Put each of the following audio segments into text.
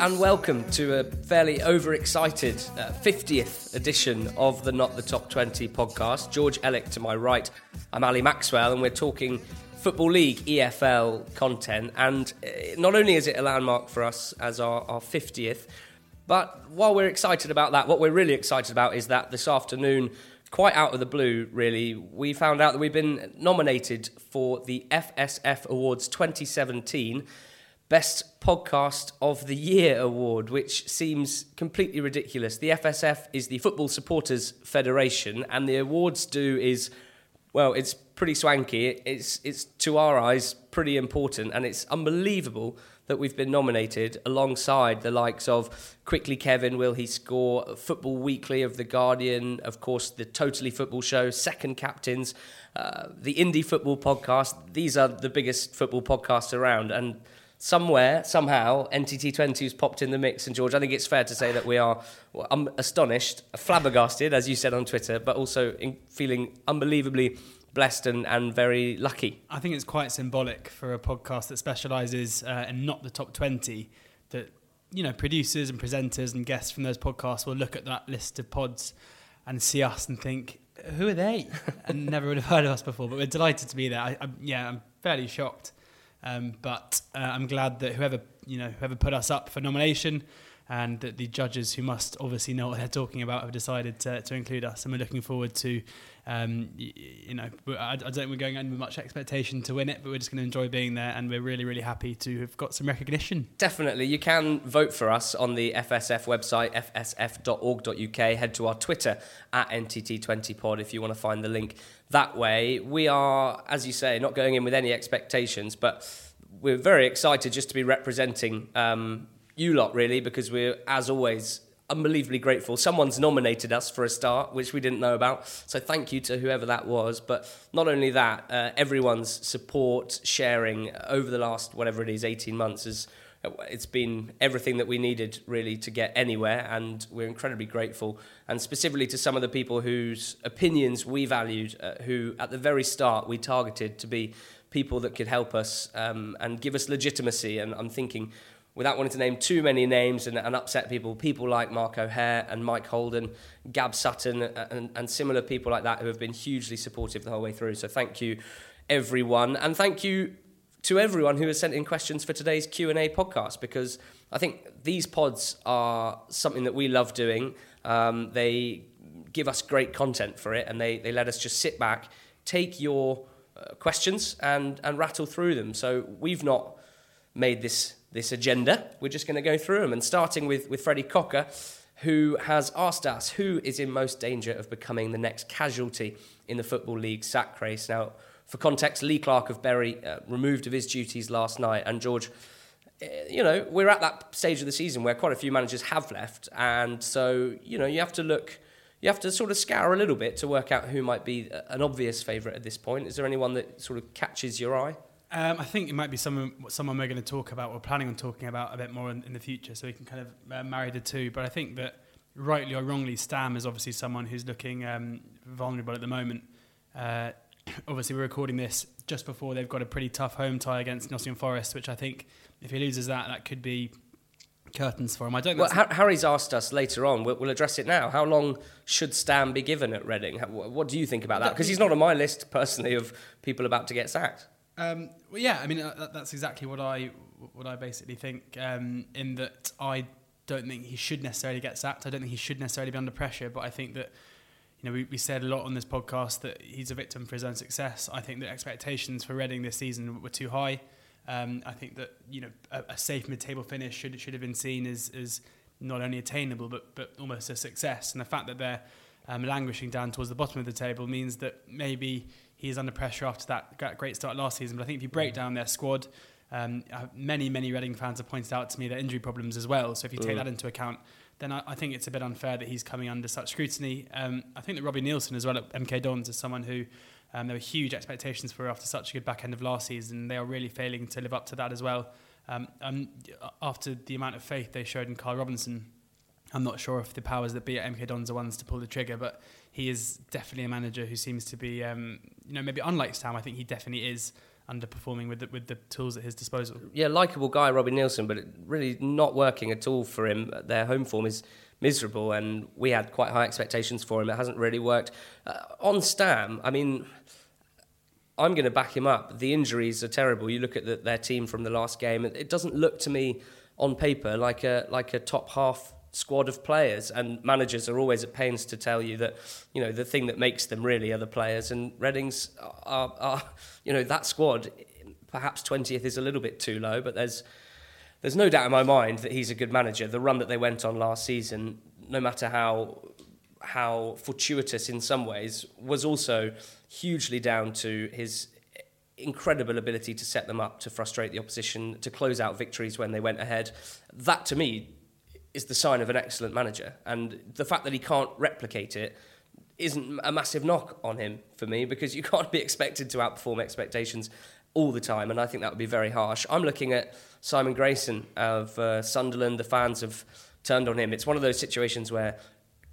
And welcome to a fairly overexcited uh, 50th edition of the Not the Top 20 podcast. George Elek to my right. I'm Ali Maxwell, and we're talking Football League EFL content. And uh, not only is it a landmark for us as our, our 50th, but while we're excited about that, what we're really excited about is that this afternoon, quite out of the blue, really, we found out that we've been nominated for the FSF Awards 2017 Best Podcast of the Year award, which seems completely ridiculous. The FSF is the Football Supporters Federation, and the awards do is, well, it's pretty swanky. It's, it's to our eyes, pretty important, and it's unbelievable that we've been nominated alongside the likes of Quickly Kevin, Will He Score, Football Weekly of The Guardian, of course, the Totally Football Show, Second Captains, uh, the Indie Football Podcast. These are the biggest football podcasts around, and somewhere, somehow, NTT20 has popped in the mix. And George, I think it's fair to say that we are well, I'm astonished, flabbergasted, as you said on Twitter, but also feeling unbelievably blessed and, and very lucky. I think it's quite symbolic for a podcast that specialises uh, in not the top 20 that, you know, producers and presenters and guests from those podcasts will look at that list of pods and see us and think, who are they? and never would have heard of us before, but we're delighted to be there. I, I, yeah, I'm fairly shocked um, but uh, I'm glad that whoever you know whoever put us up for nomination and that the judges who must obviously know what they're talking about have decided to, to include us. And we're looking forward to um, you, know I, I, don't think we're going in with much expectation to win it but we're just going to enjoy being there and we're really really happy to have got some recognition. Definitely. You can vote for us on the FSF website fsf.org.uk head to our Twitter at NTT20pod if you want to find the link that way. We are as you say not going in with any expectations but we're very excited just to be representing um, you lot, really, because we're, as always, unbelievably grateful. Someone's nominated us for a start, which we didn't know about. So thank you to whoever that was. But not only that, uh, everyone's support, sharing over the last, whatever it is, 18 months has it's been everything that we needed really to get anywhere and we're incredibly grateful and specifically to some of the people whose opinions we valued uh, who at the very start we targeted to be people that could help us um, and give us legitimacy and i'm thinking without wanting to name too many names and, and upset people, people like Mark O'Haire and Mike Holden, Gab Sutton, and, and similar people like that who have been hugely supportive the whole way through. So thank you, everyone, and thank you to everyone who has sent in questions for today's Q&A podcast because I think these pods are something that we love doing. Um, they give us great content for it and they, they let us just sit back, take your uh, questions and, and rattle through them. So we've not made this this agenda. We're just going to go through them and starting with, with Freddie Cocker, who has asked us who is in most danger of becoming the next casualty in the Football League sack race. Now, for context, Lee Clark of Bury uh, removed of his duties last night, and George, uh, you know, we're at that stage of the season where quite a few managers have left, and so you know you have to look, you have to sort of scour a little bit to work out who might be an obvious favourite at this point. Is there anyone that sort of catches your eye? Um, I think it might be someone someone we're going to talk about or planning on talking about a bit more in, in the future, so we can kind of uh, marry the two. But I think that rightly or wrongly, Stam is obviously someone who's looking um, vulnerable at the moment. Uh, obviously, we're recording this just before they've got a pretty tough home tie against Nottingham Forest, which I think if he loses that, that could be curtains for him. I don't. Well, Harry's asked us later on. We'll, we'll, address it now. How long should Stam be given at Reading? what do you think about that? Because he's not on my list personally of people about to get sacked. Um, well, yeah, I mean uh, that's exactly what I what I basically think. Um, in that I don't think he should necessarily get sacked. I don't think he should necessarily be under pressure. But I think that you know we, we said a lot on this podcast that he's a victim for his own success. I think that expectations for Reading this season were too high. Um, I think that you know a, a safe mid-table finish should should have been seen as as not only attainable but but almost a success. And the fact that they're um, languishing down towards the bottom of the table means that maybe he's under pressure after that great start last season. But I think if you break down their squad, um, many, many Reading fans have pointed out to me their injury problems as well. So if you take mm. that into account, then I, I, think it's a bit unfair that he's coming under such scrutiny. Um, I think that Robbie Neilson as well at MK Dons is someone who um, there were huge expectations for after such a good back end of last season. They are really failing to live up to that as well. Um, after the amount of faith they showed in Karl Robinson, I'm not sure if the powers that be at MK Dons are ones to pull the trigger, but he is definitely a manager who seems to be, um, you know, maybe unlike Stam. I think he definitely is underperforming with the, with the tools at his disposal. Yeah, likable guy, Robbie Neilson, but it really not working at all for him. Their home form is miserable, and we had quite high expectations for him. It hasn't really worked. Uh, on Stam, I mean, I'm going to back him up. The injuries are terrible. You look at the, their team from the last game; it doesn't look to me on paper like a like a top half squad of players. And managers are always at pains to tell you that you know the thing that makes them really are the players. And Reading's are, are you know that squad. Perhaps 20th is a little bit too low, but there's there's no doubt in my mind that he's a good manager. The run that they went on last season, no matter how how fortuitous in some ways, was also hugely down to his incredible ability to set them up, to frustrate the opposition, to close out victories when they went ahead. That to me is the sign of an excellent manager. And the fact that he can't replicate it isn't a massive knock on him for me because you can't be expected to outperform expectations all the time. And I think that would be very harsh. I'm looking at Simon Grayson of uh, Sunderland. The fans have turned on him. It's one of those situations where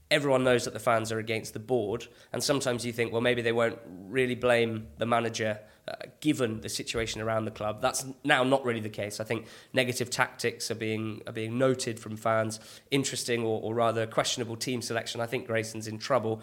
everyone knows that the fans are against the board, and sometimes you think, well, maybe they won't really blame the manager uh, given the situation around the club. That's now not really the case. I think negative tactics are being are being noted from fans. Interesting or, or rather questionable team selection. I think Grayson's in trouble.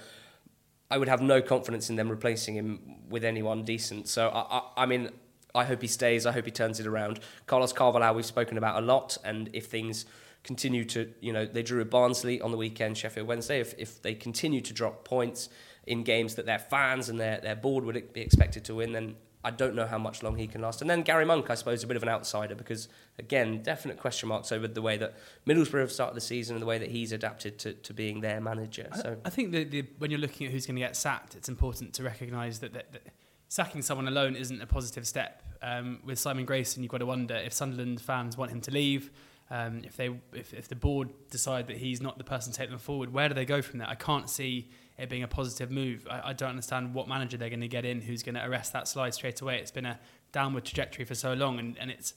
I would have no confidence in them replacing him with anyone decent. So I, I, I mean, I hope he stays. I hope he turns it around. Carlos Carvalhal we've spoken about a lot, and if things continue to, you know, they drew a Barnsley on the weekend, Sheffield Wednesday. If, if they continue to drop points in games that their fans and their, their board would be expected to win, then I don't know how much long he can last. And then Gary Monk, I suppose, a bit of an outsider because, again, definite question marks over the way that Middlesbrough have started the season and the way that he's adapted to, to being their manager. So I, I think that the, when you're looking at who's going to get sacked, it's important to recognise that, that, that, sacking someone alone isn't a positive step. Um, with Simon Grayson, you've got to wonder if Sunderland fans want him to leave. Um, if they if, if the board decide that he's not the person to take them forward, where do they go from there? I can't see it being a positive move. I, I don't understand what manager they're going to get in who's going to arrest that slide straight away. It's been a downward trajectory for so long, and, and it's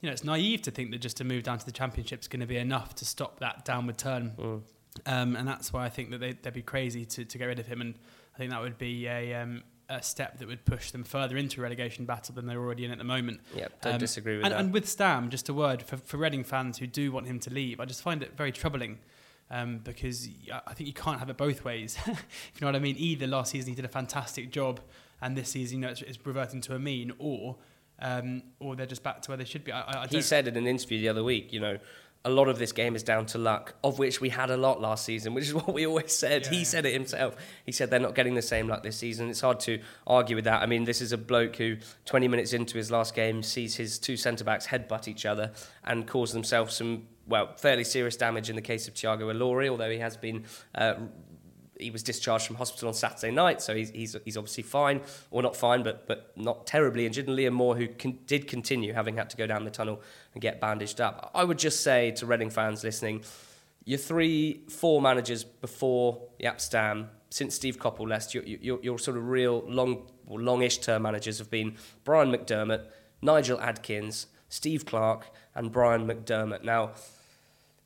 you know it's naive to think that just to move down to the championship is going to be enough to stop that downward turn. Mm. Um, and that's why I think that they, would be crazy to, to get rid of him. And I think that would be a, um, a step that would push them further into a relegation battle than they're already in at the moment. Yeah, don't um, disagree with and, that. And with Stam, just a word for, for Reading fans who do want him to leave, I just find it very troubling um, because I think you can't have it both ways. if you know what I mean? Either last season he did a fantastic job, and this season you know it's, it's reverting to a mean, or um, or they're just back to where they should be. I, I he said in an interview the other week, you know, a lot of this game is down to luck, of which we had a lot last season, which is what we always said. Yeah, he yeah. said it himself. He said they're not getting the same luck this season. It's hard to argue with that. I mean, this is a bloke who, 20 minutes into his last game, sees his two centre backs headbutt each other and cause themselves some well, fairly serious damage in the case of Tiago Ilori, although he has been. Uh, he was discharged from hospital on Saturday night, so he's, he's, he's obviously fine, or not fine, but, but not terribly injured. And Liam Moore, who con- did continue having had to go down the tunnel and get bandaged up. I would just say to Reading fans listening, your three, four managers before Jaap Stam, since Steve Coppell left, your, your, your sort of real long, longish term managers have been Brian McDermott, Nigel Adkins, Steve Clarke, and Brian McDermott. Now,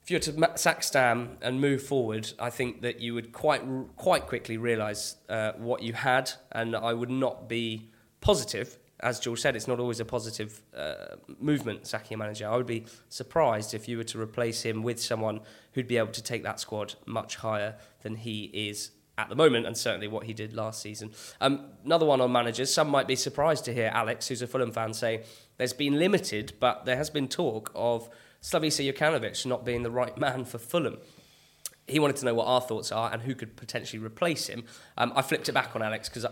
if you were to sack Stam and move forward, I think that you would quite quite quickly realise uh, what you had, and I would not be positive. As George said, it's not always a positive uh, movement sacking a manager. I would be surprised if you were to replace him with someone who'd be able to take that squad much higher than he is at the moment, and certainly what he did last season. Um, another one on managers. Some might be surprised to hear Alex, who's a Fulham fan, say there's been limited, but there has been talk of Slavisa Jokanovic not being the right man for Fulham. He wanted to know what our thoughts are and who could potentially replace him. Um, I flipped it back on Alex because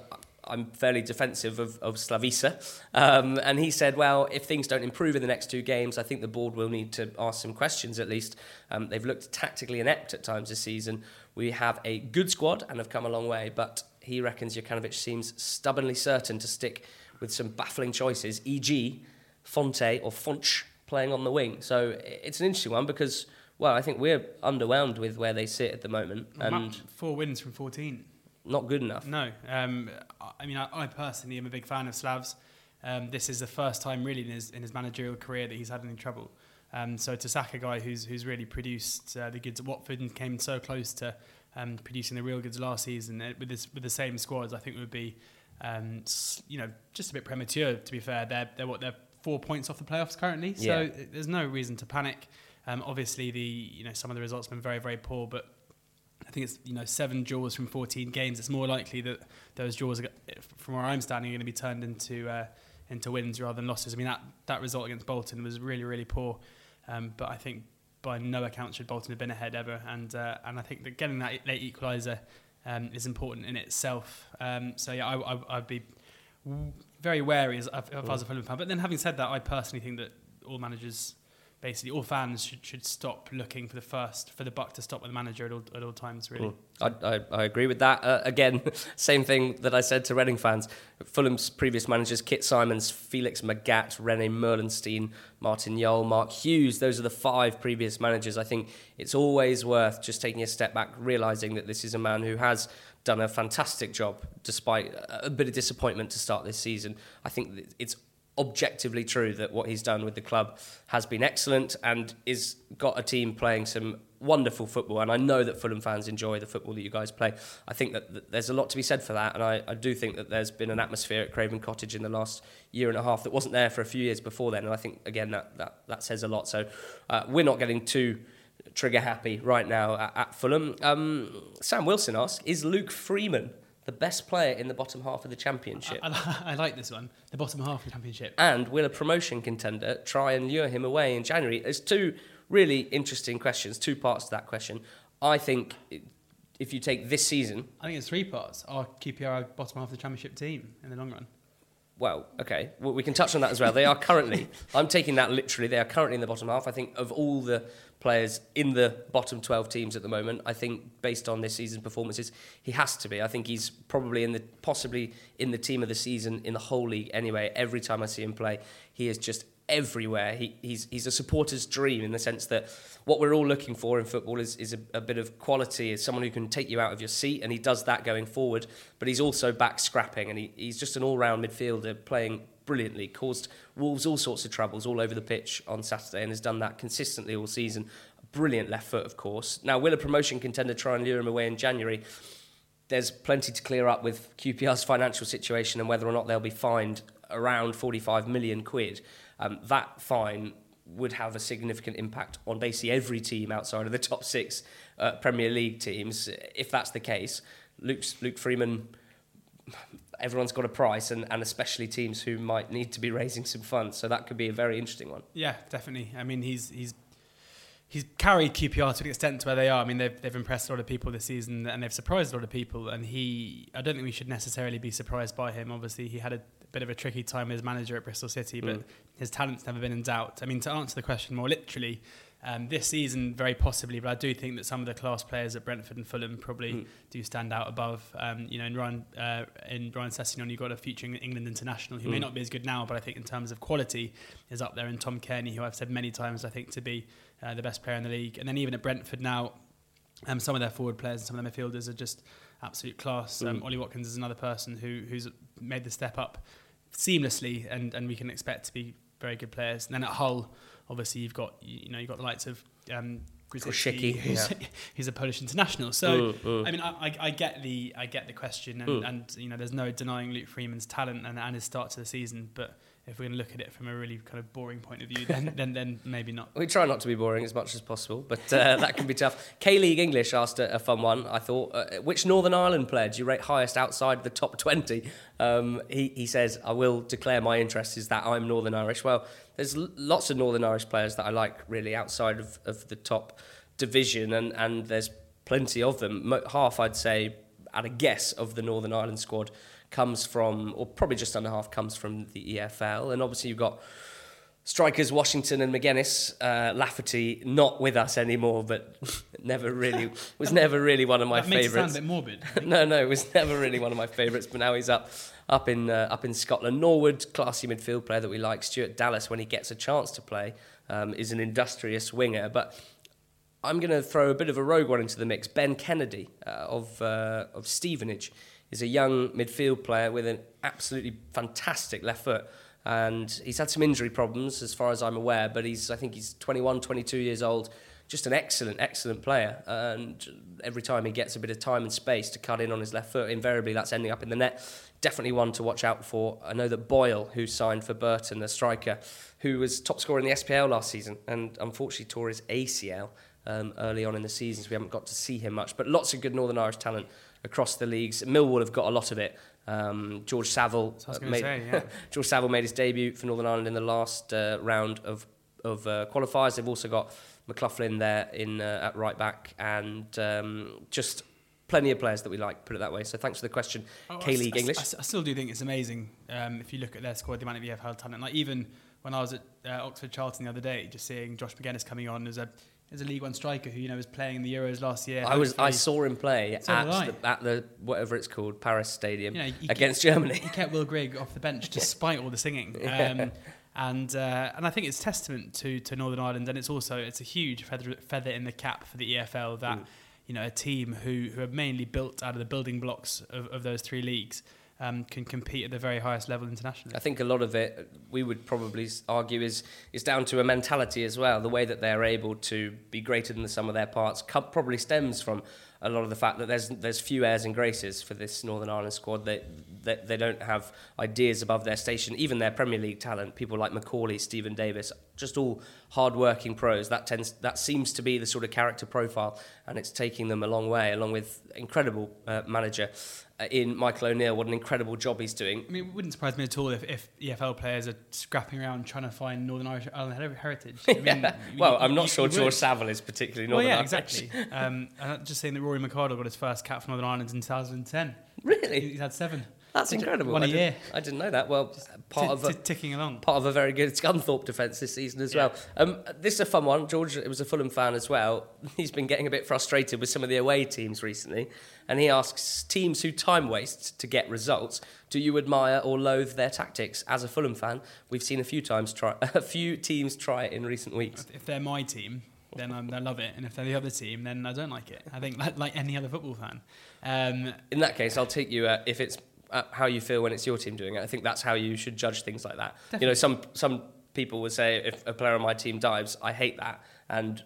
I'm fairly defensive of, of Slavisa. Um, and he said, well, if things don't improve in the next two games, I think the board will need to ask some questions at least. Um, they've looked tactically inept at times this season. We have a good squad and have come a long way, but he reckons Jokanovic seems stubbornly certain to stick with some baffling choices, e.g., Fonte or Fonch playing on the wing. So it's an interesting one because, well, I think we're underwhelmed with where they sit at the moment. And four wins from 14. Not good enough. No. Um, I mean, I, I, personally am a big fan of Slavs. Um, this is the first time really in his, in his managerial career that he's had any trouble. Um, so to sack a guy who's, who's really produced uh, the goods at Watford and came so close to um, producing the real goods last season uh, with, this, with the same squads, I think it would be um, you know, just a bit premature. To be fair, they're they're what they're four points off the playoffs currently, so Yeah. there's no reason to panic. Um, obviously, the you know some of the results have been very very poor, but I think it's you know seven draws from 14 games. It's more likely that those draws, are, from where I'm standing, are going to be turned into uh, into wins rather than losses. I mean that that result against Bolton was really really poor, um, but I think by no account should Bolton have been ahead ever. And uh, and I think that getting that late equaliser um, is important in itself. Um, so yeah, I, I, I'd be very wary as if if I was a Fulham fan. But then having said that, I personally think that all managers. Basically, all fans should, should stop looking for the first for the buck to stop with the manager at all, at all times. Really, I, I, I agree with that. Uh, again, same thing that I said to Reading fans. Fulham's previous managers, Kit Symons, Felix Magath, Rene Meulensteen, Martin Jol, Mark Hughes, those are the five previous managers. I think it's always worth just taking a step back, realising that this is a man who has done a fantastic job despite a bit of disappointment to start this season. I think it's objectively true that what he's done with the club has been excellent and is got a team playing some wonderful football. And I know that Fulham fans enjoy the football that you guys play. I think that, that there's a lot to be said for that. And I, I do think that there's been an atmosphere at Craven Cottage in the last year and a half that wasn't there for a few years before then. And I think again that, that, that says a lot. So uh, we're not getting too trigger happy right now at, at Fulham um, Sam Wilson asks is Luke Freeman the best player in the bottom half of the championship I, I, I like this one. The bottom half of the championship. and will a promotion contender try and lure him away in January? There's two really interesting questions, two parts to that question. I think if you take this season, I think it's three parts. Are QPR bottom half of the championship team in the long run? Well, okay, well, we can touch on that as well. They are currently, I'm taking that literally, they are currently in the bottom half. I think of all the players in the bottom 12 teams at the moment, I think based on this season's performances, he has to be. I think he's probably in the, possibly in the team of the season in the whole league anyway. Every time I see him play, he is just everywhere. He, he's, he's a supporter's dream in the sense that what we're all looking for in football is, is a, a bit of quality, is someone who can take you out of your seat, and he does that going forward. But he's also back scrapping, and he, he's just an all-round midfielder playing brilliantly. Caused Wolves all sorts of troubles all over the pitch on Saturday, and has done that consistently all season. Brilliant left foot, of course. Now, will a promotion contender try and lure him away in January? There's plenty to clear up with QPR's financial situation and whether or not they'll be fined around 45 million quid. Um, that fine would have a significant impact on basically every team outside of the top six uh, Premier League teams. If that's the case, Luke's, Luke Freeman, everyone's got a price, and, and especially teams who might need to be raising some funds. So that could be a very interesting one. Yeah, definitely. I mean, he's he's he's carried QPR to an extent to where they are. I mean, they've they've impressed a lot of people this season, and they've surprised a lot of people. And he, I don't think we should necessarily be surprised by him. Obviously, he had a bit of a tricky time as manager at Bristol City, but Mm. his talent's never been in doubt. I mean, to answer the question more literally. Um, this season, very possibly, but I do think that some of the class players at Brentford and Fulham probably Mm. do stand out above. Um, you know, in Ryan, uh, in Ryan Sessegnon, you've got a future England international who may Mm. not be as good now, but I think in terms of quality is up there. And Tom Cairney, who I've said many times, I think to be uh, the best player in the league. And then even at Brentford now, um, some of their forward players and some of their midfielders are just absolute class. Um, Mm. Ollie Watkins is another person who who's made the step up seamlessly, and, and we can expect to be very good players. And then at Hull, obviously you've got you know you've got the likes of um, Grosicki, who's, yeah. who's a Polish international. So Mm, mm. I mean, I, I, I get the I get the question, and, and you know, there's no denying Luke Freeman's talent and, and his start to the season. But if we're going to look at it from a really kind of boring point of view, then then, then maybe not. We try not to be boring as much as possible, but uh, that can be tough. K League English asked a, a fun one, I thought. Uh, which Northern Ireland player do you rate highest outside the top 20? Um, he, he says, I will declare my interest is that I'm Northern Irish. Well, there's l- lots of Northern Irish players that I like really outside of, of the top division, and, and there's plenty of them. Half, I'd say, at a guess, of the Northern Ireland squad comes from, or probably just under half, comes from the EFL. And obviously, you've got strikers Washington and Magennis, uh, Lafferty not with us anymore, but never really was never really one of my that makes it sound favourites. a bit morbid. no, no, it was never really one of my favourites. But now he's up up in uh, up in Scotland. Norwood, classy midfield player that we like. Stuart Dallas, when he gets a chance to play, um, is an industrious winger. But I'm going to throw a bit of a rogue one into the mix. Ben Kennedy uh, of uh, of Stevenage is a young midfield player with an absolutely fantastic left foot. And he's had some injury problems, as far as I'm aware. But he's, I think, he's 21, 22 years old. just an excellent, excellent player. And every time he gets a bit of time and space to cut in on his left foot, invariably that's ending up in the net. Definitely one to watch out for. I know that Boyce, who signed for Burton, the striker, who was top scorer in the SPL last season and unfortunately tore his ACL um, early on in the season, so we haven't got to see him much. But lots of good Northern Irish talent across the leagues. Millwall have got a lot of it. Um, George Saville uh, made, say, yeah. George Saville made his debut for Northern Ireland in the last uh, round of of uh, qualifiers. They've also got McLaughlin there in uh, at right back and um, just plenty of players that we like. Put it that way. So thanks for the question, Oh, K League English. I, I still do think it's amazing um, if you look at their squad, the amount of EFL talent. Like even when I was at uh, Oxford Charlton the other day, just seeing Josh Magennis coming on as a as a League One striker who you know was playing in the Euros last year. I was I saw him play So at I. the, at the whatever it's called Paris Stadium You know, against Germany. he kept Will Grigg off the bench despite all the singing. Um, and uh, and I think it's testament to, to Northern Ireland, and it's also it's a huge feather, feather in the cap for the EFL that Mm. you know a team who, who are mainly built out of the building blocks of, of those three leagues um, can compete at the very highest level internationally. I think a lot of it, we would probably argue, is is down to a mentality as well. The way that they're able to be greater than the sum of their parts probably stems from a lot of the fact that there's there's few airs and graces for this Northern Ireland squad. They, they they don't have ideas above their station. Even their Premier League talent, people like McAuley, Stephen Davis, just all hard-working pros. That tends that seems to be the sort of character profile, and it's taking them a long way. Along with incredible uh, manager in Michael O'Neill, what an incredible job he's doing. I mean, it wouldn't surprise me at all if, if EFL players are scrapping around trying to find Northern Irish Ireland heritage. I mean, Yeah. Well, you- I'm not you- sure you George would. Saville is particularly Well, Northern yeah, Irish. exactly. um, I'm just saying that Rory McArdle got his first cap for Northern Ireland in 2010. Really? He's had seven. That's incredible. One I a didn't- year. I didn't know that. Well, part T- of a, t- ticking along. part of a very good Scunthorpe defence this season as Yeah. well. Um, this is a fun one. George it was a Fulham fan as well. He's been getting a bit frustrated with some of the away teams recently, and he asks teams who time waste to get results. Do you admire or loathe their tactics? As a Fulham fan, we've seen a few times try a few teams try it in recent weeks. If they're my team, then I'm, I love it, and if they're the other team, then I don't like it. I think like, like any other football fan. Um, In that case, I'll take you uh, if it's uh, how you feel when it's your team doing it. I think that's how you should judge things like that. You know, some some people would say if a player on my team dives, I hate that, and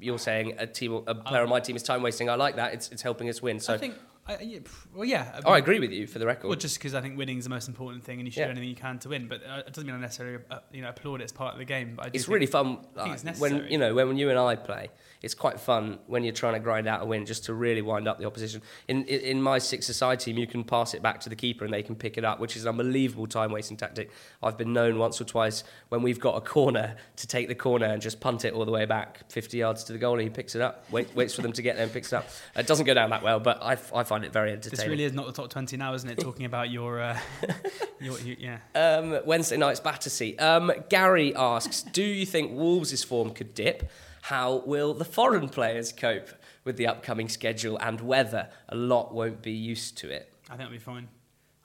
you're saying a team, a player on my team is time wasting. I like that. It's it's helping us win. So, I think, I, yeah, well, yeah. oh, I agree with you for the record. Well, just because I think winning is the most important thing, and you should Yeah. do anything you can to win. But uh, it doesn't mean I necessarily uh, you know applaud it as part of the game. But I it's really fun I think it's like, when you know when you and I play. It's quite fun when you're trying to grind out a win, just to really wind up the opposition. In in, my six aside team, you can pass it back to the keeper and they can pick it up, which is an unbelievable time wasting tactic. I've been known once or twice when we've got a corner to take the corner and just punt it all the way back 50 yards to the goal and he picks it up, wait, waits for them to get there and picks it up. It doesn't go down that well, but I, I find it very entertaining. This really is not the top twenty now, isn't it? Talking about your, uh, your, your yeah. Um, Wednesday night's Battersea. Um, Gary asks, do you think Wolves' form could dip? How will the foreign players cope with the upcoming schedule and whether a lot won't be used to it? I think it'll be fine.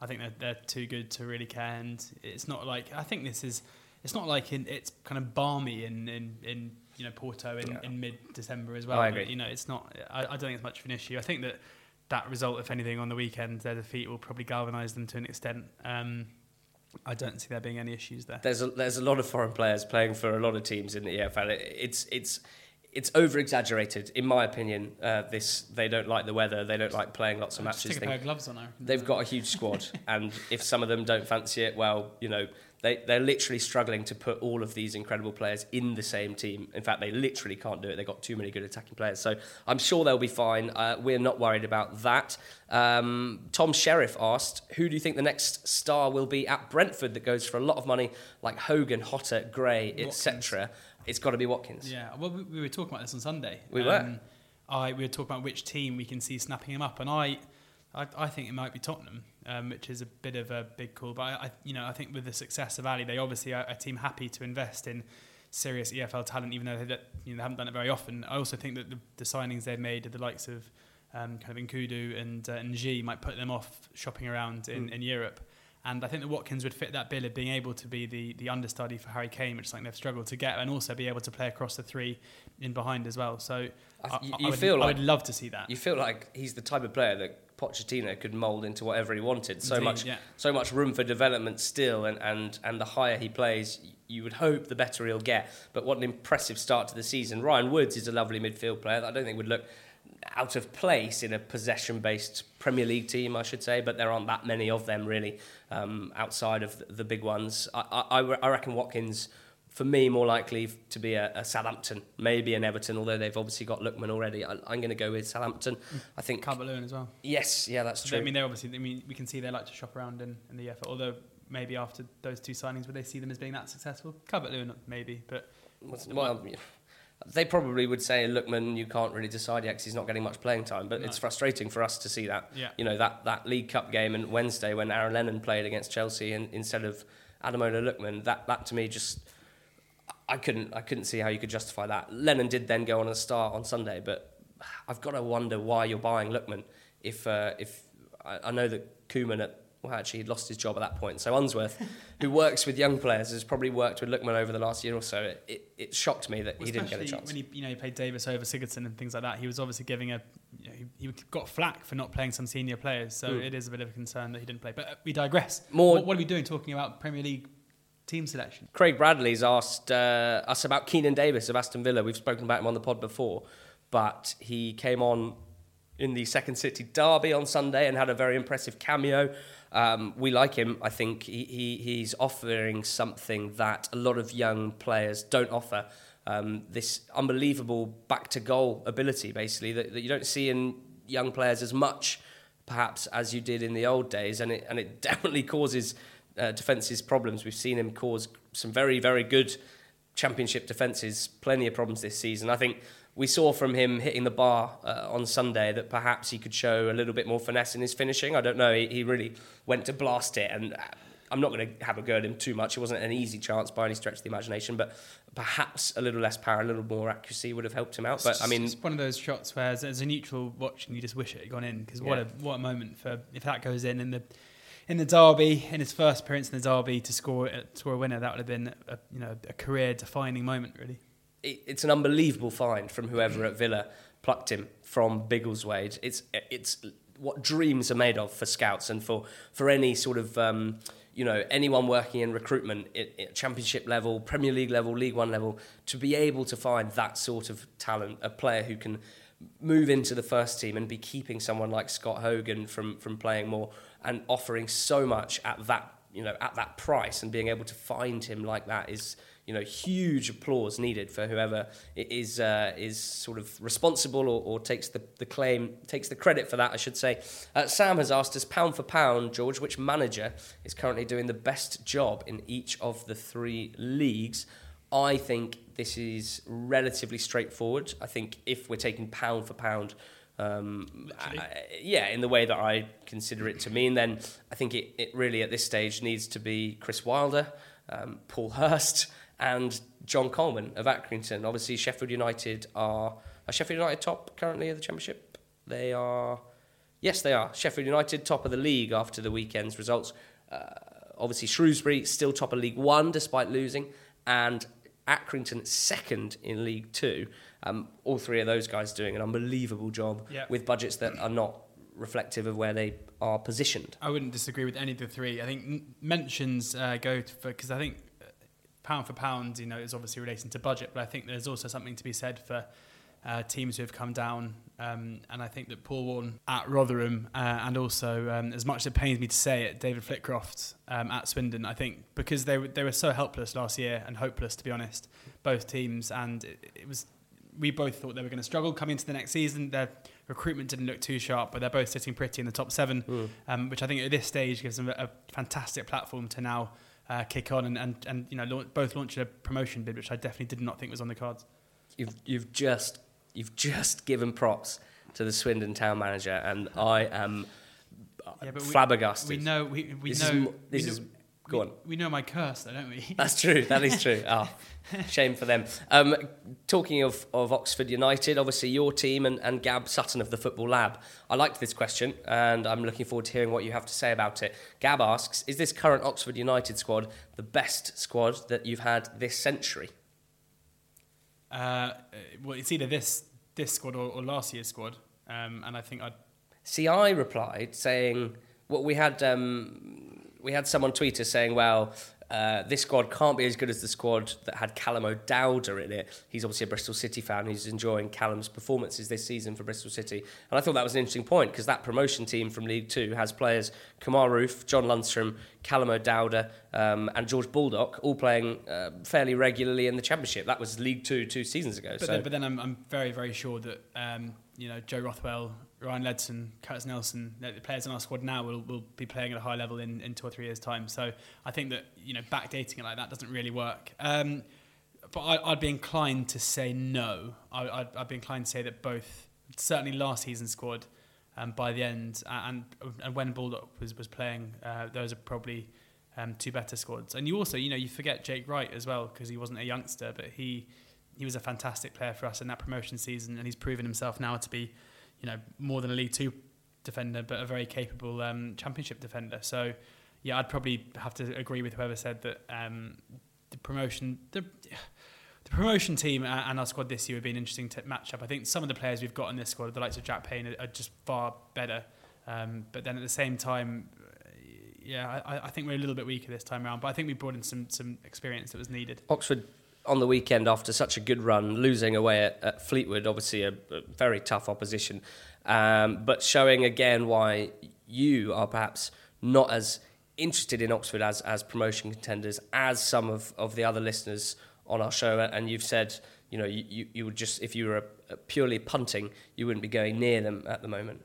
I think they're, they're too good to really care, and it's not like I think this is. It's not like in, it's kind of balmy in, in, in you know Porto in, Yeah. in mid December as well. I agree. You know, it's not. I, I don't think it's much of an issue. I think that that result, if anything, on the weekend, their defeat will probably galvanise them to an extent. Um, I don't see there being any issues there. There's a, there's a lot of foreign players playing for a lot of teams in the EFL. It, it's it's it's over exaggerated, in my opinion. Uh, this they don't like the weather. They don't like playing lots of matches. take a pair of gloves on. I reckon. They've got a huge squad, and if some of them don't fancy it, well, you know, they, they're literally struggling to put all of these incredible players in the same team. In fact, they literally can't do it. They've got too many good attacking players. So I'm sure they'll be fine. Uh, we're not worried about that. Um, Tom Sheriff asked, who do you think the next star will be at Brentford that goes for a lot of money, like Hogan, Jota, Gray, etc.? It's got to be Watkins. Yeah, well, we, we were talking about this on Sunday. We were. I we were talking about which team we can see snapping him up, and I, I, I think it might be Tottenham, um, which is a bit of a big call. But I, I, you know, I think with the success of Alli, they obviously are a team happy to invest in serious EFL talent, even though they, you know, they haven't done it very often. I also think that the, the signings they've made, are the likes of um, kind of Nkoudou and uh, and G, might put them off shopping around in, Mm. in Europe. And I think that Watkins would fit that bill of being able to be the, the understudy for Harry Kane, which is something they've struggled to get, and also be able to play across the three in behind as well. So I I, you would, feel I would love to see that. You feel like he's the type of player that Pochettino could mould into whatever he wanted. So Indeed, much, yeah. so much room for development still, and, and, and the higher he plays, you would hope the better he'll get. But what an impressive start to the season. Ryan Woods is a lovely midfield player that I don't think would look out of place in a possession based Premier League team, I should say, but there aren't that many of them really um, outside of the, the big ones. I, I, I reckon Watkins for me, more likely to be a, a, Southampton, maybe an Everton, although they've obviously got Lookman already. I, am going to go with Southampton. I think Calvert-Lewin as well. Yes, yeah, that's true. I mean, they obviously. I mean, we can see they like to shop around in, in the effort. Although maybe after those two signings, would they see them as being that successful? Calvert-Lewin, maybe, but well. They probably would say, Lookman, you can't really decide yet because he's not getting much playing time. But no. it's frustrating for us to see that. Yeah. You know, that, that League Cup game on Wednesday when Aaron Lennon played against Chelsea and, instead of Ademola Lookman, that, that to me just I couldn't I couldn't see how you could justify that. Lennon did then go on a start on Sunday, but I've got to wonder why you're buying Lookman if uh, if I, I, know that Koeman at well actually he'd lost his job at that point. So Unsworth, who works with young players, has probably worked with Lookman over the last year or so. It, it, it shocked me that well, he didn't get a chance. When he you know he played Davis over Sigurdsson and things like that, he was obviously giving a you know, he, he, got flack for not playing some senior players. So mm. it is a bit of a concern that he didn't play. But uh, we digress. More. What, what are we doing talking about Premier League team selection. Craig Bradley's asked uh, us about Keinan Davis of Aston Villa. We've spoken about him on the pod before, but he came on in the Second City derby on Sunday and had a very impressive cameo. Um, we like him. I think he, he, he's offering something that a lot of young players don't offer. Um, this unbelievable back to goal ability, basically, that, that you don't see in young players as much, perhaps, as you did in the old days. And it, and it definitely causes uh, defences problems. We've seen him cause some very, very good championship defences, plenty of problems this season. I think we saw from him hitting the bar uh, on Sunday that perhaps he could show a little bit more finesse in his finishing. I don't know. He, he really went to blast it, and uh, I'm not going to have a go at him too much. It wasn't an easy chance by any stretch of the imagination, but perhaps a little less power, a little more accuracy would have helped him out. But I mean, it's one of those shots where, as, as a neutral watching, you just wish it had gone in because yeah. what a what a moment for if that goes in in the in the derby, in his first appearance in the derby, to score score a winner, that would have been a, you know a career defining moment, really. It's an unbelievable find from whoever at Villa plucked him from Biggleswade. It's it's what dreams are made of for scouts and for for any sort of um, you know anyone working in recruitment at championship level, Premier League level, League One level, to be able to find that sort of talent, a player who can move into the first team and be keeping someone like Scott Hogan from from playing more and offering so much at that you know at that price and being able to find him like that is you know huge applause needed for whoever is uh, is sort of responsible or, or, takes the, the claim takes the credit for that I should say. Uh, Sam has asked us pound for pound George which manager is currently doing the best job in each of the three leagues? I think this is relatively straightforward. I think if we're taking pound for pound um, I, yeah, in the way that I consider it to mean, then I think it, it really at this stage needs to be Chris Wilder, um, Paul Hurst, and John Coleman of Accrington. Obviously, Sheffield United are, are Sheffield United top currently of the Championship? They are, yes, they are. Sheffield United top of the league after the weekend's results. Uh, obviously, Shrewsbury still top of League One despite losing, and Accrington second in League Two. Um, all three of those guys doing an unbelievable job yeah. with budgets that are not reflective of where they are positioned. I wouldn't disagree with any of the three. I think mentions uh, go for because I think uh, pound for pound, you know, is obviously relating to budget, but I think there's also something to be said for uh, teams who have come down. Um, and I think that Paul Warne at Rotherham, uh, and also, um, as much as it pains me to say it, David Flitcroft um, at Swindon, I think because they, they were so helpless last year and hopeless, to be honest, both teams. And it, it was we both thought they were going to struggle coming into the next season. Their recruitment didn't look too sharp, but they're both sitting pretty in the top seven, mm. um, which I think at this stage gives them a, a fantastic platform to now uh, kick on and, and, and you know both launch a promotion bid, which I definitely did not think was on the cards. You've you've just you've just given props to the Swindon town manager, and I am yeah, flabbergasted. We, we know we, we this know is, this we know, is Go we, on. We know my curse, though, don't we? That's true. That is true. Oh, shame for them. Um, talking of, of Oxford United, obviously your team and, and Gab Sutton of the Football Lab. I liked this question, and I'm looking forward to hearing what you have to say about it. Gab asks, is this current Oxford United squad the best squad that you've had this century? Uh, well, it's either this this squad or, or last year's squad, um, and I think I'd. See, I replied saying, well, we had um, we had someone tweet us saying, well, uh, this squad can't be as good as the squad that had Callum O'Dowda in it. He's obviously a Bristol City fan who's enjoying Callum's performances this season for Bristol City. And I thought that was an interesting point because that promotion team from League Two has players Kemar Roofe, John Lundstram, Callum O'Dowda, um, and George Baldock all playing uh, fairly regularly in the Championship. That was League Two two seasons ago. But, so. then, but then I'm, I'm very, very sure that um, you know Joe Rothwell, Ryan Ledson, Curtis Nelson, the players in our squad now will, will be playing at a high level in, in two or three years' time. So I think that you know backdating it like that doesn't really work. Um, but I, would be inclined to say no. I, I'd, I'd, be inclined to say that both, certainly last season's squad, um, by the end, and and when Baldock was was playing, uh, those are probably um, two better squads. And you also, you know, you forget Jake Wright as well because he wasn't a youngster, but he he was a fantastic player for us in that promotion season, and he's proven himself now to be, you know, more than a League Two defender, but a very capable um, Championship defender. So, yeah, I'd probably have to agree with whoever said that um, the promotion the the promotion team and our squad this year would be an interesting t- matchup. I think some of the players we've got in this squad, the likes of Jack Payne, are, are just far better. Um, but then at the same time, yeah, I, I, think we're a little bit weaker this time around. But I think we brought in some some experience that was needed. Oxford on the weekend after such a good run, losing away at, at Fleetwood, obviously a, a very tough opposition, um, but showing again why you are perhaps not as interested in Oxford as, as promotion contenders as some of, of the other listeners on our show. And you've said, you know, you, you, you would just, if you were a, a purely punting, you wouldn't be going near them at the moment.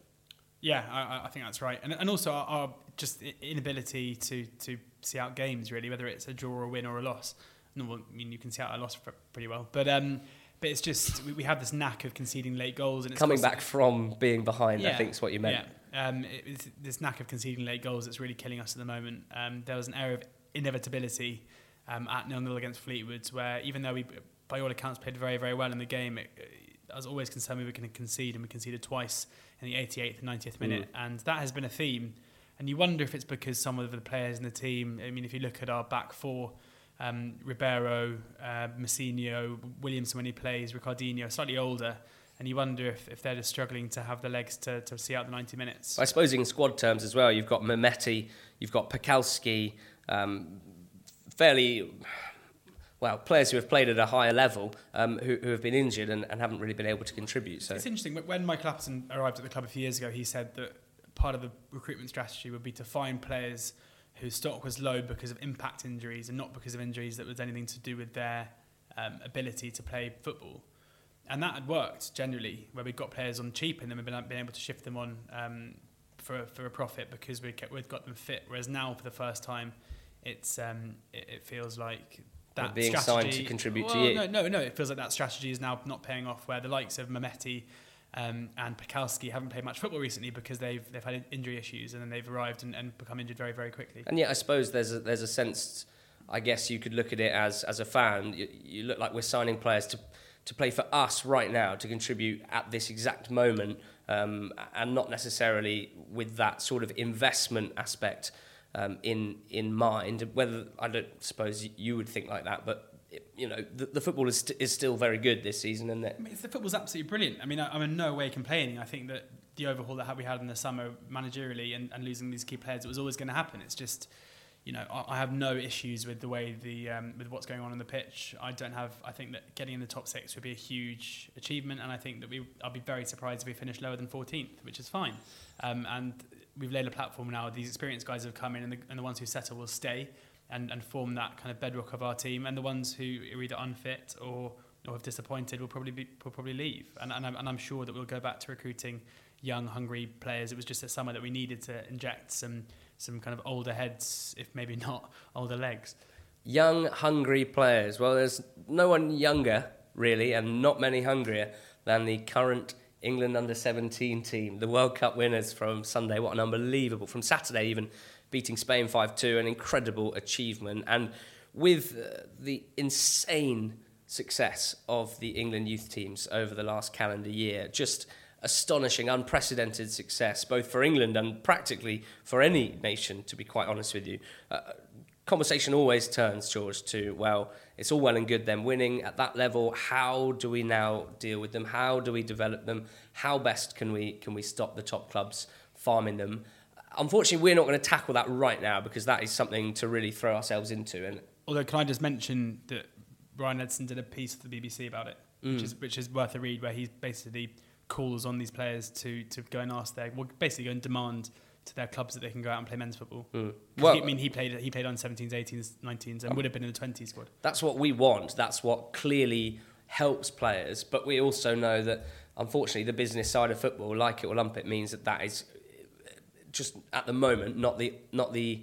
Yeah, I, I think that's right. And, and also our, our just inability to, to see out games, really, whether it's a draw or a win or a loss no, I mean you can see I lost pretty well, but um, but it's just we, we have this knack of conceding late goals and coming back from being behind. Yeah, I think is what you meant. Yeah, um, it, this knack of conceding late goals that's really killing us at the moment. Um, there was an air of inevitability um, at nil nil against Fleetwood, where even though we, by all accounts, played very very well in the game, it, I was always concerned we were going to concede, and we conceded twice in the 88th and 90th minute, mm. and that has been a theme. And you wonder if it's because some of the players in the team. I mean, if you look at our back four um, Ribeiro, uh, Williamson when he plays, Ricardinho, slightly older, and you wonder if, if they're just struggling to have the legs to, to see out the 90 minutes. I suppose in squad terms as well, you've got Mehmeti, you've got Pekalski, um, fairly well, players who have played at a higher level um, who, who, have been injured and, and, haven't really been able to contribute. So it's interesting. When Michael Appleton arrived at the club a few years ago, he said that part of the recruitment strategy would be to find players whose stock was low because of impact injuries and not because of injuries that was anything to do with their um, ability to play football. And that had worked generally, where we got players on cheap and then we've been, been able to shift them on um, for, for a profit because we we've got them fit. Whereas now, for the first time, it's um, it, it feels like that being strategy, signed to contribute well, to you. No, no, no. It feels like that strategy is now not paying off. Where the likes of Mehmeti um, and Pekalski haven't played much football recently because they've they've had injury issues and then they've arrived and, and become injured very very quickly. And yet, I suppose there's a, there's a sense. I guess you could look at it as as a fan. You, you look like we're signing players to to play for us right now to contribute at this exact moment, um, and not necessarily with that sort of investment aspect um, in in mind. Whether I don't suppose you would think like that, but you know, the, the football is, st- is still very good this season, isn't it? I mean, the football's absolutely brilliant. I mean, I, am in no way complaining. I think that the overhaul that we had in the summer managerially and, and losing these key players, it was always going to happen. It's just, you know, I, I have no issues with the way the um, with what's going on on the pitch. I don't have. I think that getting in the top six would be a huge achievement, and I think that we. I'll be very surprised if we finish lower than 14th, which is fine. Um, and we've laid a platform now. These experienced guys have come in, and the, and the ones who settle will stay and, and form that kind of bedrock of our team. And the ones who are either unfit or, or have disappointed will probably be, will probably leave. And, and, I'm, and I'm sure that we'll go back to recruiting young, hungry players. It was just a summer that we needed to inject some some kind of older heads, if maybe not older legs. Young, hungry players. Well, there's no one younger really, and not many hungrier than the current England under 17 team, the World Cup winners from Sunday. What an unbelievable, from Saturday even, beating Spain 5 2, an incredible achievement. And with uh, the insane success of the England youth teams over the last calendar year, just astonishing, unprecedented success, both for England and practically for any nation, to be quite honest with you. Uh, conversation always turns, George, to, well, it's all well and good them winning at that level. How do we now deal with them? How do we develop them? How best can we, can we stop the top clubs farming them? Unfortunately, we're not going to tackle that right now because that is something to really throw ourselves into. And Although, can I just mention that Ryan Ledson did a piece for the BBC about it, Mm. which is which is worth a read, where he basically calls on these players to to go and ask their well, basically go and demand to their clubs that they can go out and play men's football. Mm. Well- I mean, he played he played on 17s, 18s, 19s, and would have been in the 20s squad. That's what we want. That's what clearly helps players. But we also know that, unfortunately, the business side of football, like it or lump it, means that that is just at the moment not the not the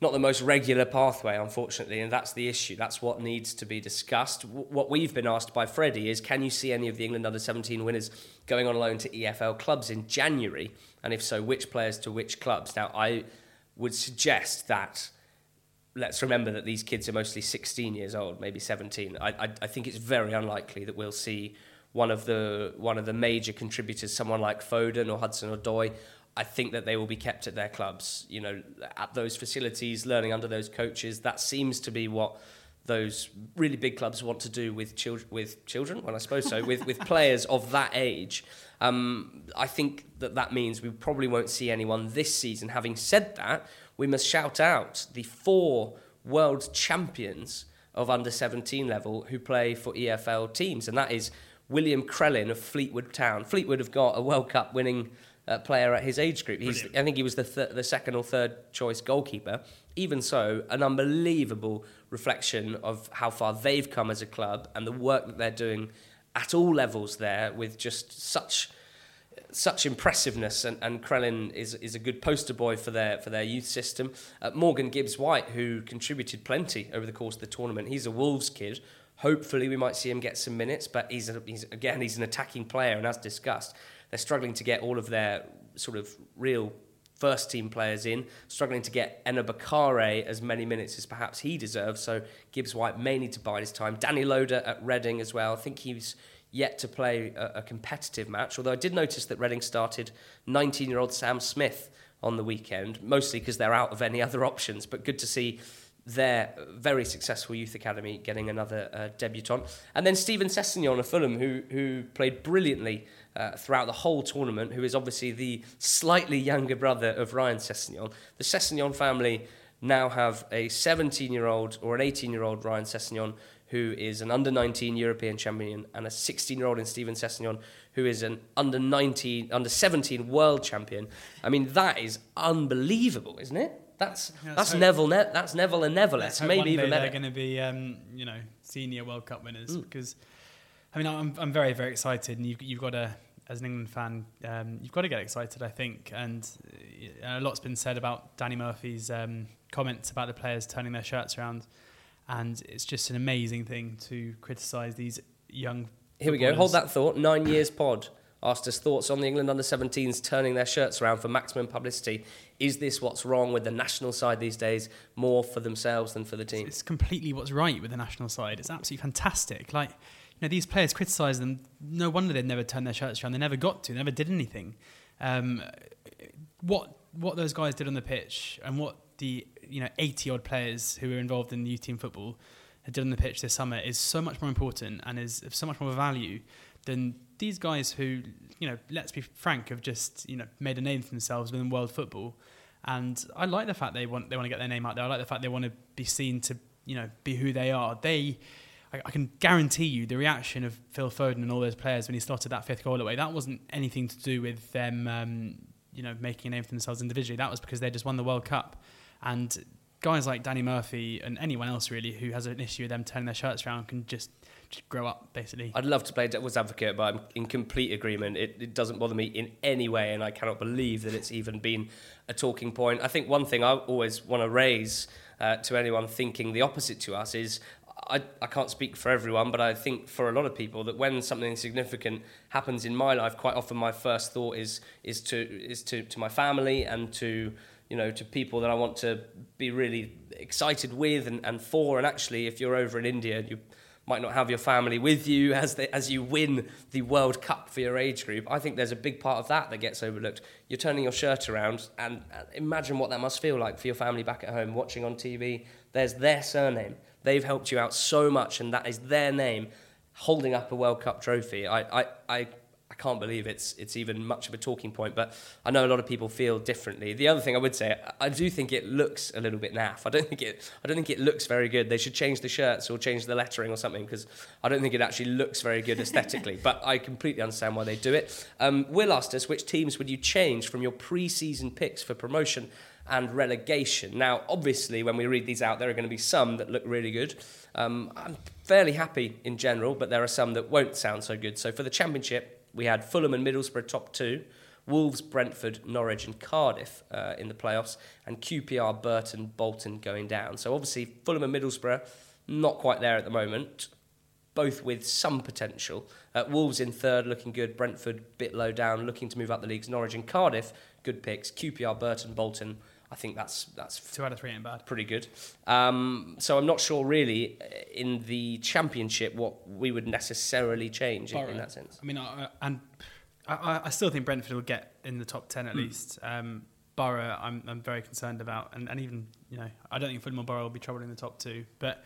not the most regular pathway, unfortunately, and that's the issue. That's what needs to be discussed. W- what we've been asked by Freddie is, can you see any of the England under 17 winners going on loan to EFL clubs in January? And if so, which players to which clubs? Now, I would suggest that let's remember that these kids are mostly 16 years old, maybe 17. I, I, I think it's very unlikely that we'll see one of the one of the major contributors, someone like Foden or Hudson-Odoi. I think that they will be kept at their clubs, you know, at those facilities, learning under those coaches. That seems to be what those really big clubs want to do with children. With children, well, I suppose so. with with players of that age, um, I think that that means we probably won't see anyone this season. Having said that, we must shout out the four world champions of under 17 level who play for EFL teams, and that is William Crellin of Fleetwood Town. Fleetwood have got a World Cup winning uh, player at his age group. He's, I think he was the, th- the second or third choice goalkeeper. Even so, an unbelievable reflection of how far they've come as a club and the work that they're doing at all levels there with just such such impressiveness, and, and Crellin is, is a good poster boy for their for their youth system. Uh, Morgan Gibbs-White, who contributed plenty over the course of the tournament, he's a Wolves kid. Hopefully, we might see him get some minutes, but he's, a, he's again he's an attacking player, and as discussed, they're struggling to get all of their sort of real first team players in, struggling to get Enobakhare as many minutes as perhaps he deserves. So Gibbs-White may need to bide his time. Danny Loader at Reading as well. I think he's yet to play a, a competitive match. Although I did notice that Reading started 19 year old Sam Smith on the weekend, mostly because they're out of any other options. But good to see their very successful youth academy getting another uh, debutant. And then Steven Sessegnon of Fulham, who, who played brilliantly uh, throughout the whole tournament, who is obviously the slightly younger brother of Ryan Sessegnon. The Sessegnon family now have a 17 year old or an 18 year old Ryan Sessegnon who is an under 19 European champion, and a 16 year old in Steven Sessegnon, who is an under 19, under 17 world champion. I mean, that is unbelievable, isn't it? That's Yeah, that's so- Neville. Ne- that's Neville and Neville. Hope maybe even they're going to be, um, you know, senior World Cup winners Mm. because, I mean, I'm I'm very very excited, and you've you've got to, as an England fan, um, you've got to get excited, I think, and uh, a lot's been said about Danny Murphy's um, comments about the players turning their shirts around, and it's just an amazing thing to criticise these young. Here we go. Hold that thought. Nine years pod asked us thoughts on the England under 17s turning their shirts around for maximum publicity. Is this what's wrong with the national side these days? More for themselves than for the team. It's completely what's right with the national side. It's absolutely fantastic. Like, know, these players criticise them. No wonder they'd never turned their shirts around. They never got to. Never did anything. Um, what what those guys did on the pitch and what the you know eighty odd players who were involved in the youth team football did on the pitch this summer is so much more important and is of so much more value than these guys who you know let's be frank have just you know made a name for themselves within world football. And I like the fact they want they want to get their name out there. I like the fact they want to be seen to you know be who they are. They, I, I can guarantee you, the reaction of Phil Foden and all those players when he slotted that fifth goal away, that wasn't anything to do with them, um, you know, making a name for themselves individually. That was because they just won the World Cup, and guys like Danny Murphy and anyone else really who has an issue with them turning their shirts around can just, just grow up basically. I'd love to play devil's advocate, but I'm in complete agreement. It, it doesn't bother me in any way, and I cannot believe that it's even been a talking point. I think one thing I always want to raise uh, to anyone thinking the opposite to us is I, I can't speak for everyone, but I think for a lot of people that when something significant happens in my life, quite often my first thought is is to is to, to my family and to you know to people that I want to be really excited with and, and for. And actually, if you're over in India, you might not have your family with you as as you win the World Cup for your age group. I think there's a big part of that that gets overlooked. You're turning your shirt around, and uh, imagine what that must feel like for your family back at home watching on TV. There's their surname. They've helped you out so much, and that is their name holding up a World Cup trophy. I, I, I I can't believe it's it's even much of a talking point, but I know a lot of people feel differently. The other thing I would say, I do think it looks a little bit naff. I don't think it I don't think it looks very good. They should change the shirts or change the lettering or something because I don't think it actually looks very good aesthetically. but I completely understand why they do it. Um, Will asked us which teams would you change from your pre-season picks for promotion and relegation. Now, obviously, when we read these out, there are going to be some that look really good. Um, I'm fairly happy in general, but there are some that won't sound so good. So for the championship we had Fulham and Middlesbrough top two, Wolves, Brentford, Norwich, and Cardiff uh, in the playoffs, and QPR, Burton, Bolton going down. So obviously Fulham and Middlesbrough not quite there at the moment, both with some potential. Uh, Wolves in third, looking good. Brentford a bit low down, looking to move up the leagues. Norwich and Cardiff, good picks. QPR, Burton, Bolton. I think that's that's two out of three ain't bad. Pretty good. Um, so I'm not sure really uh, in the championship what we would necessarily change in, in, that sense. I mean, I, and I, I, still think Brentford will get in the top ten at mm. least. Um, Borough, I'm I'm very concerned about, and, and even you know I don't think Fulham or Borough will be troubled in the top two, but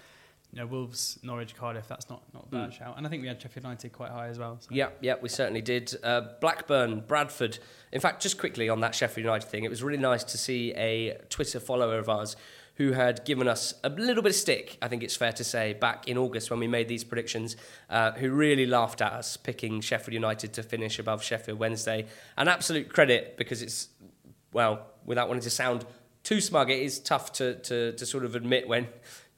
you know, Wolves, Norwich, Cardiff, that's not, not a bad mm. shout. And I think we had Sheffield United quite high as well. So. Yeah, yeah, we certainly did. Uh, Blackburn, Bradford. In fact, just quickly on that Sheffield United thing, it was really nice to see a Twitter follower of ours who had given us a little bit of stick, I think it's fair to say, back in August when we made these predictions, uh, who really laughed at us picking Sheffield United to finish above Sheffield Wednesday. An absolute credit because it's, well, without wanting to sound too smug, it is tough to, to, to sort of admit when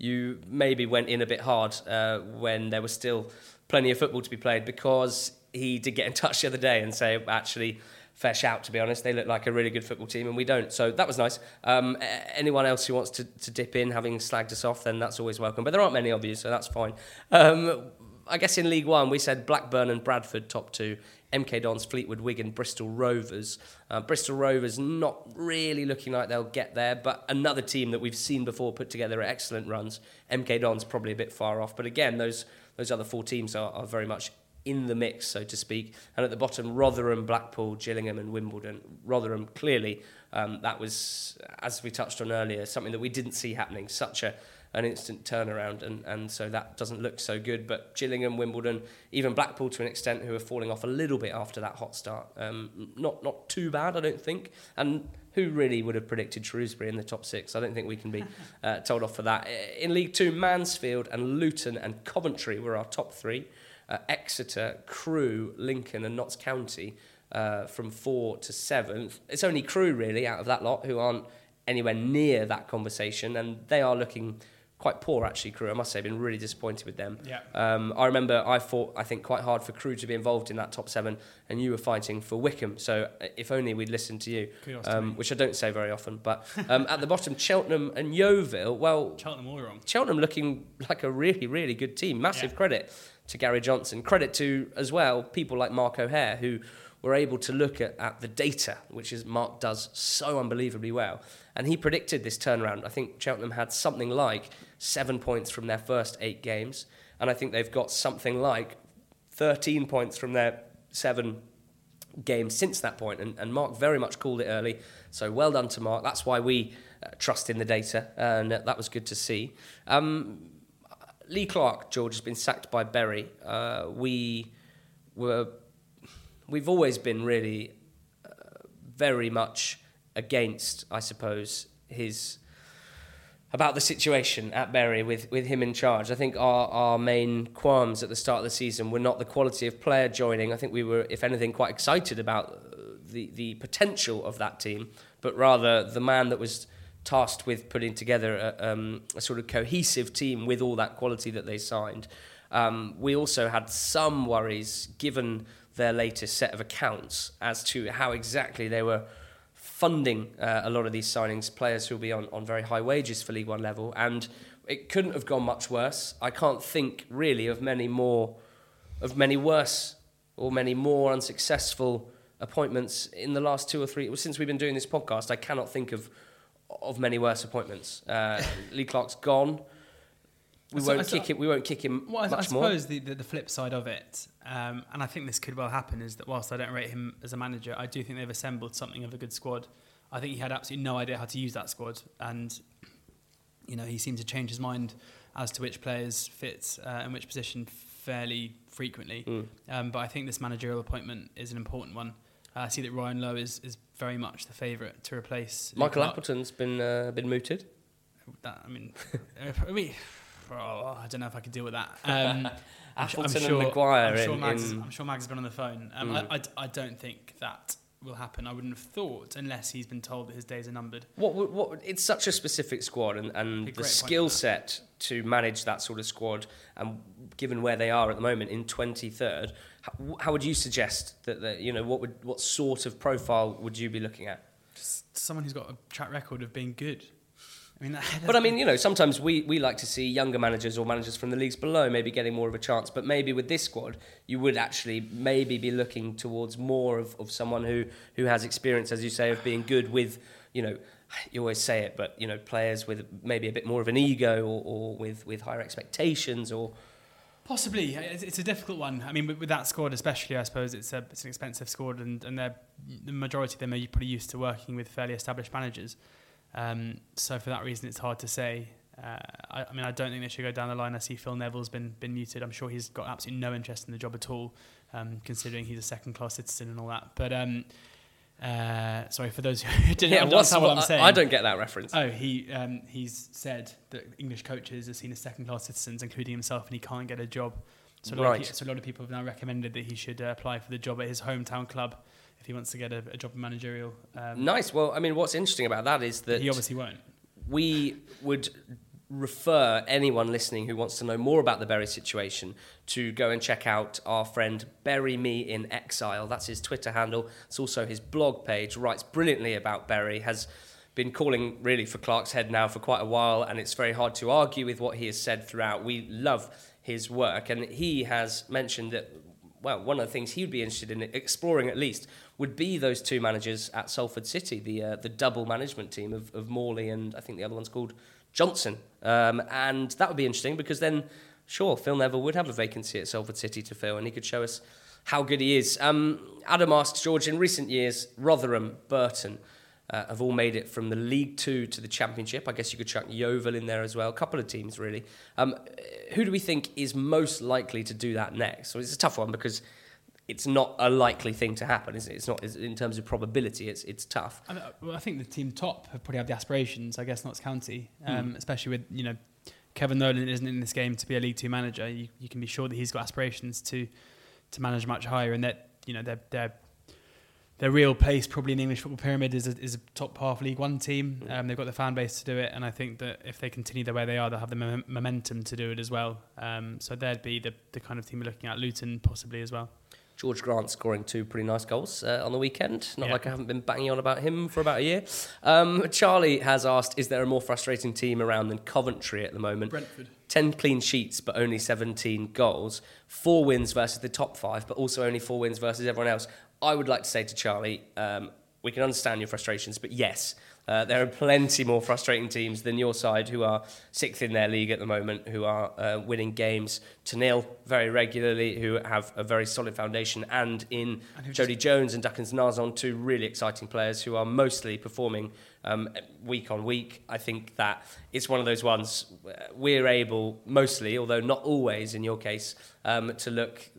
you maybe went in a bit hard uh, when there was still plenty of football to be played because he did get in touch the other day and say, actually, fair shout, to be honest. They look like a really good football team, and we don't. So that was nice. Um, anyone else who wants to, to dip in, having slagged us off, then that's always welcome. But there aren't many of you, so that's fine. Um, I guess in League One, we said Blackburn and Bradford top two. MK Dons, Fleetwood, Wigan, Bristol Rovers. Uh, Bristol Rovers not really looking like they'll get there, but another team that we've seen before put together excellent runs. MK Dons probably a bit far off, but again, those those other four teams are, are very much in the mix, so to speak. And at the bottom, Rotherham, Blackpool, Gillingham, and Wimbledon. Rotherham, clearly, um, that was, as we touched on earlier, something that we didn't see happening. Such a an instant turnaround, and, and so that doesn't look so good. But Gillingham, Wimbledon, even Blackpool to an extent, who are falling off a little bit after that hot start, um, not not too bad, I don't think. And who really would have predicted Shrewsbury in the top six? I don't think we can be uh, told off for that. In League Two, Mansfield and Luton and Coventry were our top three. Uh, Exeter, Crewe, Lincoln, and Notts County uh, from four to seventh. It's only Crewe really out of that lot who aren't anywhere near that conversation, and they are looking quite poor actually. Crewe, I must say, I've been really disappointed with them. Yeah. Um, I remember I fought, I think, quite hard for Crewe to be involved in that top seven, and you were fighting for Wycombe. So uh, if only we'd listened to you, um, which I don't say very often. But um, at the bottom, Cheltenham and Yeovil. Well, Cheltenham all wrong. Cheltenham looking like a really, really good team. Massive yeah. credit to Gary Johnson. Credit to as well people like Mark O'Haire who were able to look at, at the data, which is Mark does so unbelievably well. And he predicted this turnaround. I think Cheltenham had something like seven points from their first eight games. And I think they've got something like 13 points from their seven games since that point. And, and Mark very much called it early. So well done to Mark. That's why we uh, trust in the data. And that was good to see. Um, Lee Clark, George, has been sacked by Bury. Uh, we were we've always been really uh, very much against, I suppose, his about the situation at Bury with, with him in charge. I think our, our main qualms at the start of the season were not the quality of player joining. I think we were, if anything, quite excited about the, the potential of that team, but rather the man that was tasked with putting together a, um, a sort of cohesive team with all that quality that they signed. Um, we also had some worries, given their latest set of accounts as to how exactly they were funding uh, a lot of these signings, players who will be on, on very high wages for League One level. And it couldn't have gone much worse. I can't think really of many more, of many worse or many more unsuccessful appointments in the last two or three. Since we've been doing this podcast, I cannot think of of many worse appointments. Uh, Lee Clark's gone. We so, won't so, kick him. We won't kick him well, much I, I suppose the, the, the flip side of it, um, and I think this could well happen, is that whilst I don't rate him as a manager, I do think they've assembled something of a good squad. I think he had absolutely no idea how to use that squad, and you know he seemed to change his mind as to which players fit uh, in which position fairly frequently. Mm. Um, but I think this managerial appointment is an important one. Uh, I see that Ryan Lowe is, is very much the favourite to replace Michael. Appleton's been uh, been mooted. That, I mean, I mean, oh, I don't know if I could deal with that. Um, I'm I'm sure- and Maguire I'm sure, in- Mags, in- I'm sure Mags has been on the phone. Um, Mm. I, I I don't think that will happen. I wouldn't have thought unless he's been told that his days are numbered. What, what, it's such a specific squad, and, and the skill set to manage that sort of squad, and given where they are at the moment in 23rd, how, how would you suggest that, that you know what would what sort of profile would you be looking at? Just someone who's got a track record of being good. I mean, But I mean, you know, sometimes we, we like to see younger managers or managers from the leagues below maybe getting more of a chance. But maybe with this squad, you would actually maybe be looking towards more of, of someone who, who has experience, as you say, of being good with, you know, you always say it, but, you know, players with maybe a bit more of an ego or, or with, with higher expectations or. Possibly, it's, a difficult one. I mean, with, with that squad, especially, I suppose it's a it's an expensive squad, and and they're the majority of them are pretty used to working with fairly established managers. Um, so for that reason, it's hard to say. Uh, I, I mean, I don't think they should go down the line. I see Phil Neville's been been muted. I'm sure he's got absolutely no interest in the job at all, um, considering he's a second class citizen and all that. But um, uh, sorry for those who didn't what's- understand what I'm saying. I don't get that reference. Oh, he um, he's said that English coaches are seen as second class citizens, including himself, and he can't get a job. So a, lot, Right. of, so a lot of people have now recommended that he should uh, apply for the job at his hometown club he wants to get a, a job in managerial. Um, Nice. Well, I mean, what's interesting about that is that he obviously won't. we would refer anyone listening who wants to know more about the Bury situation to go and check out our friend Bury Me in Exile. That's his Twitter handle. It's also his blog page. Writes brilliantly about Bury. Has been calling really for Clark's head now for quite a while, and it's very hard to argue with what he has said throughout. We love his work, and he has mentioned that. Well, one of the things he would be interested in exploring at least would be those two managers at Salford City, the uh, the double management team of, of Morley and I think the other one's called Johnson. Um, and that would be interesting because then, sure, Phil Neville would have a vacancy at Salford City to fill and he could show us how good he is. Um, Adam asks, George, in recent years, Rotherham, Burton uh, have all made it from the League Two to the Championship. I guess you could chuck Yeovil in there as well. A couple of teams, really. Um, who do we think is most likely to do that next? So it's a tough one because it's not a likely thing to happen, is it? It's not in terms of probability. It's it's tough. I, mean, uh, well, I think the team top have probably have the aspirations. I guess Notts County, um, especially with you know Kevin Nolan isn't in this game to be a League Two manager. You, you can be sure that he's got aspirations to to manage much higher, and that you know their their their real place probably in the English football pyramid is a, is a top half League One team. Um, they've got the fan base to do it, and I think that if they continue the way they are, they'll have the mom- momentum to do it as well. Um, so they'd be the the kind of team we're looking at. Luton possibly as well. George Grant scoring two pretty nice goals uh, on the weekend. Not Yeah. like I haven't been banging on about him for about a year. Um, Charlie has asked, is there a more frustrating team around than Coventry at the moment? Brentford. 10 clean sheets, but only 17 goals. Four wins versus the top five, but also only four wins versus everyone else. I would like to say to Charlie, um, we can understand your frustrations, but yes, uh, there are plenty more frustrating teams than your side who are sixth in their league at the moment, who are uh, winning games to nil very regularly, who have a very solid foundation, and in And Jodi Jones and Duckens Nazon, two really exciting players who are mostly performing um, week on week. I think that it's one of those ones we're able, mostly, although not always in your case, um, to look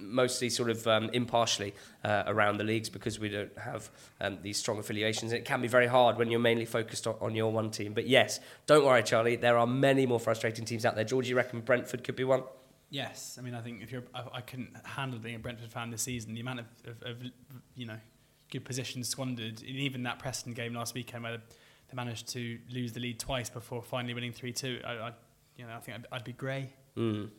mostly sort of um, impartially uh, around the leagues because we don't have um, these strong affiliations. It can be very hard when you're mainly focused on, on your one team. But yes, don't worry, Charlie. There are many more frustrating teams out there. George, you reckon Brentford could be one? Yes, I mean, I think if you're, I, I couldn't handle being a Brentford fan this season. The amount of, of, of you know, good positions squandered. And even that Preston game last weekend, where they managed to lose the lead twice before finally winning three two. I, I, you know, I think I'd, I'd be grey. Mm.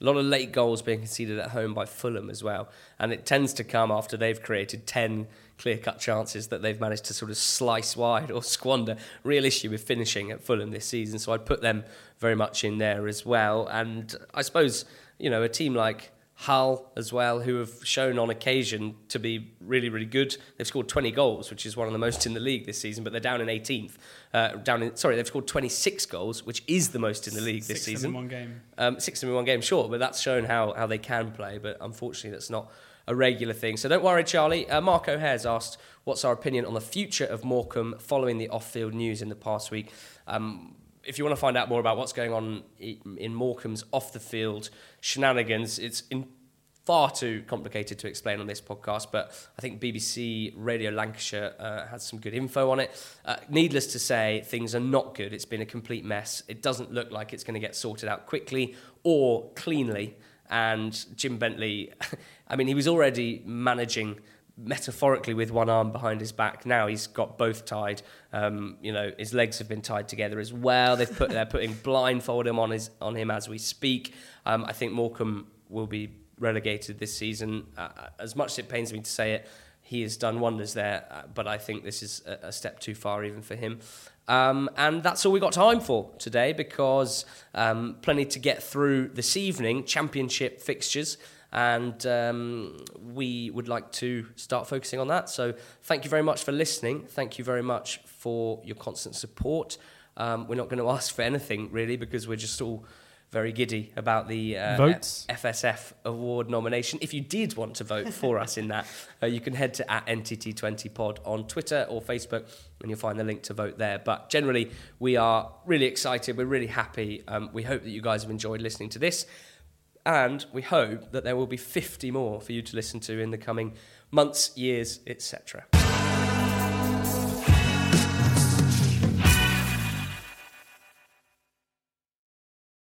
A lot of late goals being conceded at home by Fulham as well. And it tends to come after they've created 10 clear cut chances that they've managed to sort of slice wide or squander. Real issue with finishing at Fulham this season. So I'd put them very much in there as well. And I suppose, you know, a team like Hull as well, who have shown on occasion to be really, really good. They've scored 20 goals, which is one of the most in the league this season, but they're down in 18th. Uh, down in sorry, they've scored 26 goals, which is the most in the league this Six season. in one game. Um, six in one game, sure, but that's shown how, how they can play. But unfortunately, that's not a regular thing. So don't worry, Charlie. Uh, Mark O'Haire's asked, "What's our opinion on the future of Morecambe following the off-field news in the past week?" Um, if you want to find out more about what's going on in Morecambe's off the field shenanigans, it's in far too complicated to explain on this podcast, but I think BBC Radio Lancashire uh, has some good info on it. Uh, needless to say, things are not good. It's been a complete mess. It doesn't look like it's going to get sorted out quickly or cleanly. And Jim Bentley, I mean, he was already managing metaphorically with one arm behind his back. Now he's got both tied. Um, you know, his legs have been tied together as well. They've put they're putting blindfold him on his on him as we speak. Um, I think Morecambe will be relegated this season. Uh, uh, as much as it pains me to say it, he has done wonders there, uh, but I think this is a, a step too far even for him. Um, and that's all we got time for today because um, plenty to get through this evening, championship fixtures, and um, we would like to start focusing on that. So thank you very much for listening. Thank you very much for your constant support. Um, we're not going to ask for anything really because we're just all very giddy about the uh, Votes. FSF award nomination. If you did want to vote for us in that, uh, you can head to at NTT20pod on Twitter or Facebook and you'll find the link to vote there. But generally, we are really excited. We're really happy. Um, we hope that you guys have enjoyed listening to this. And we hope that there will be 50 more for you to listen to in the coming months, years, etc.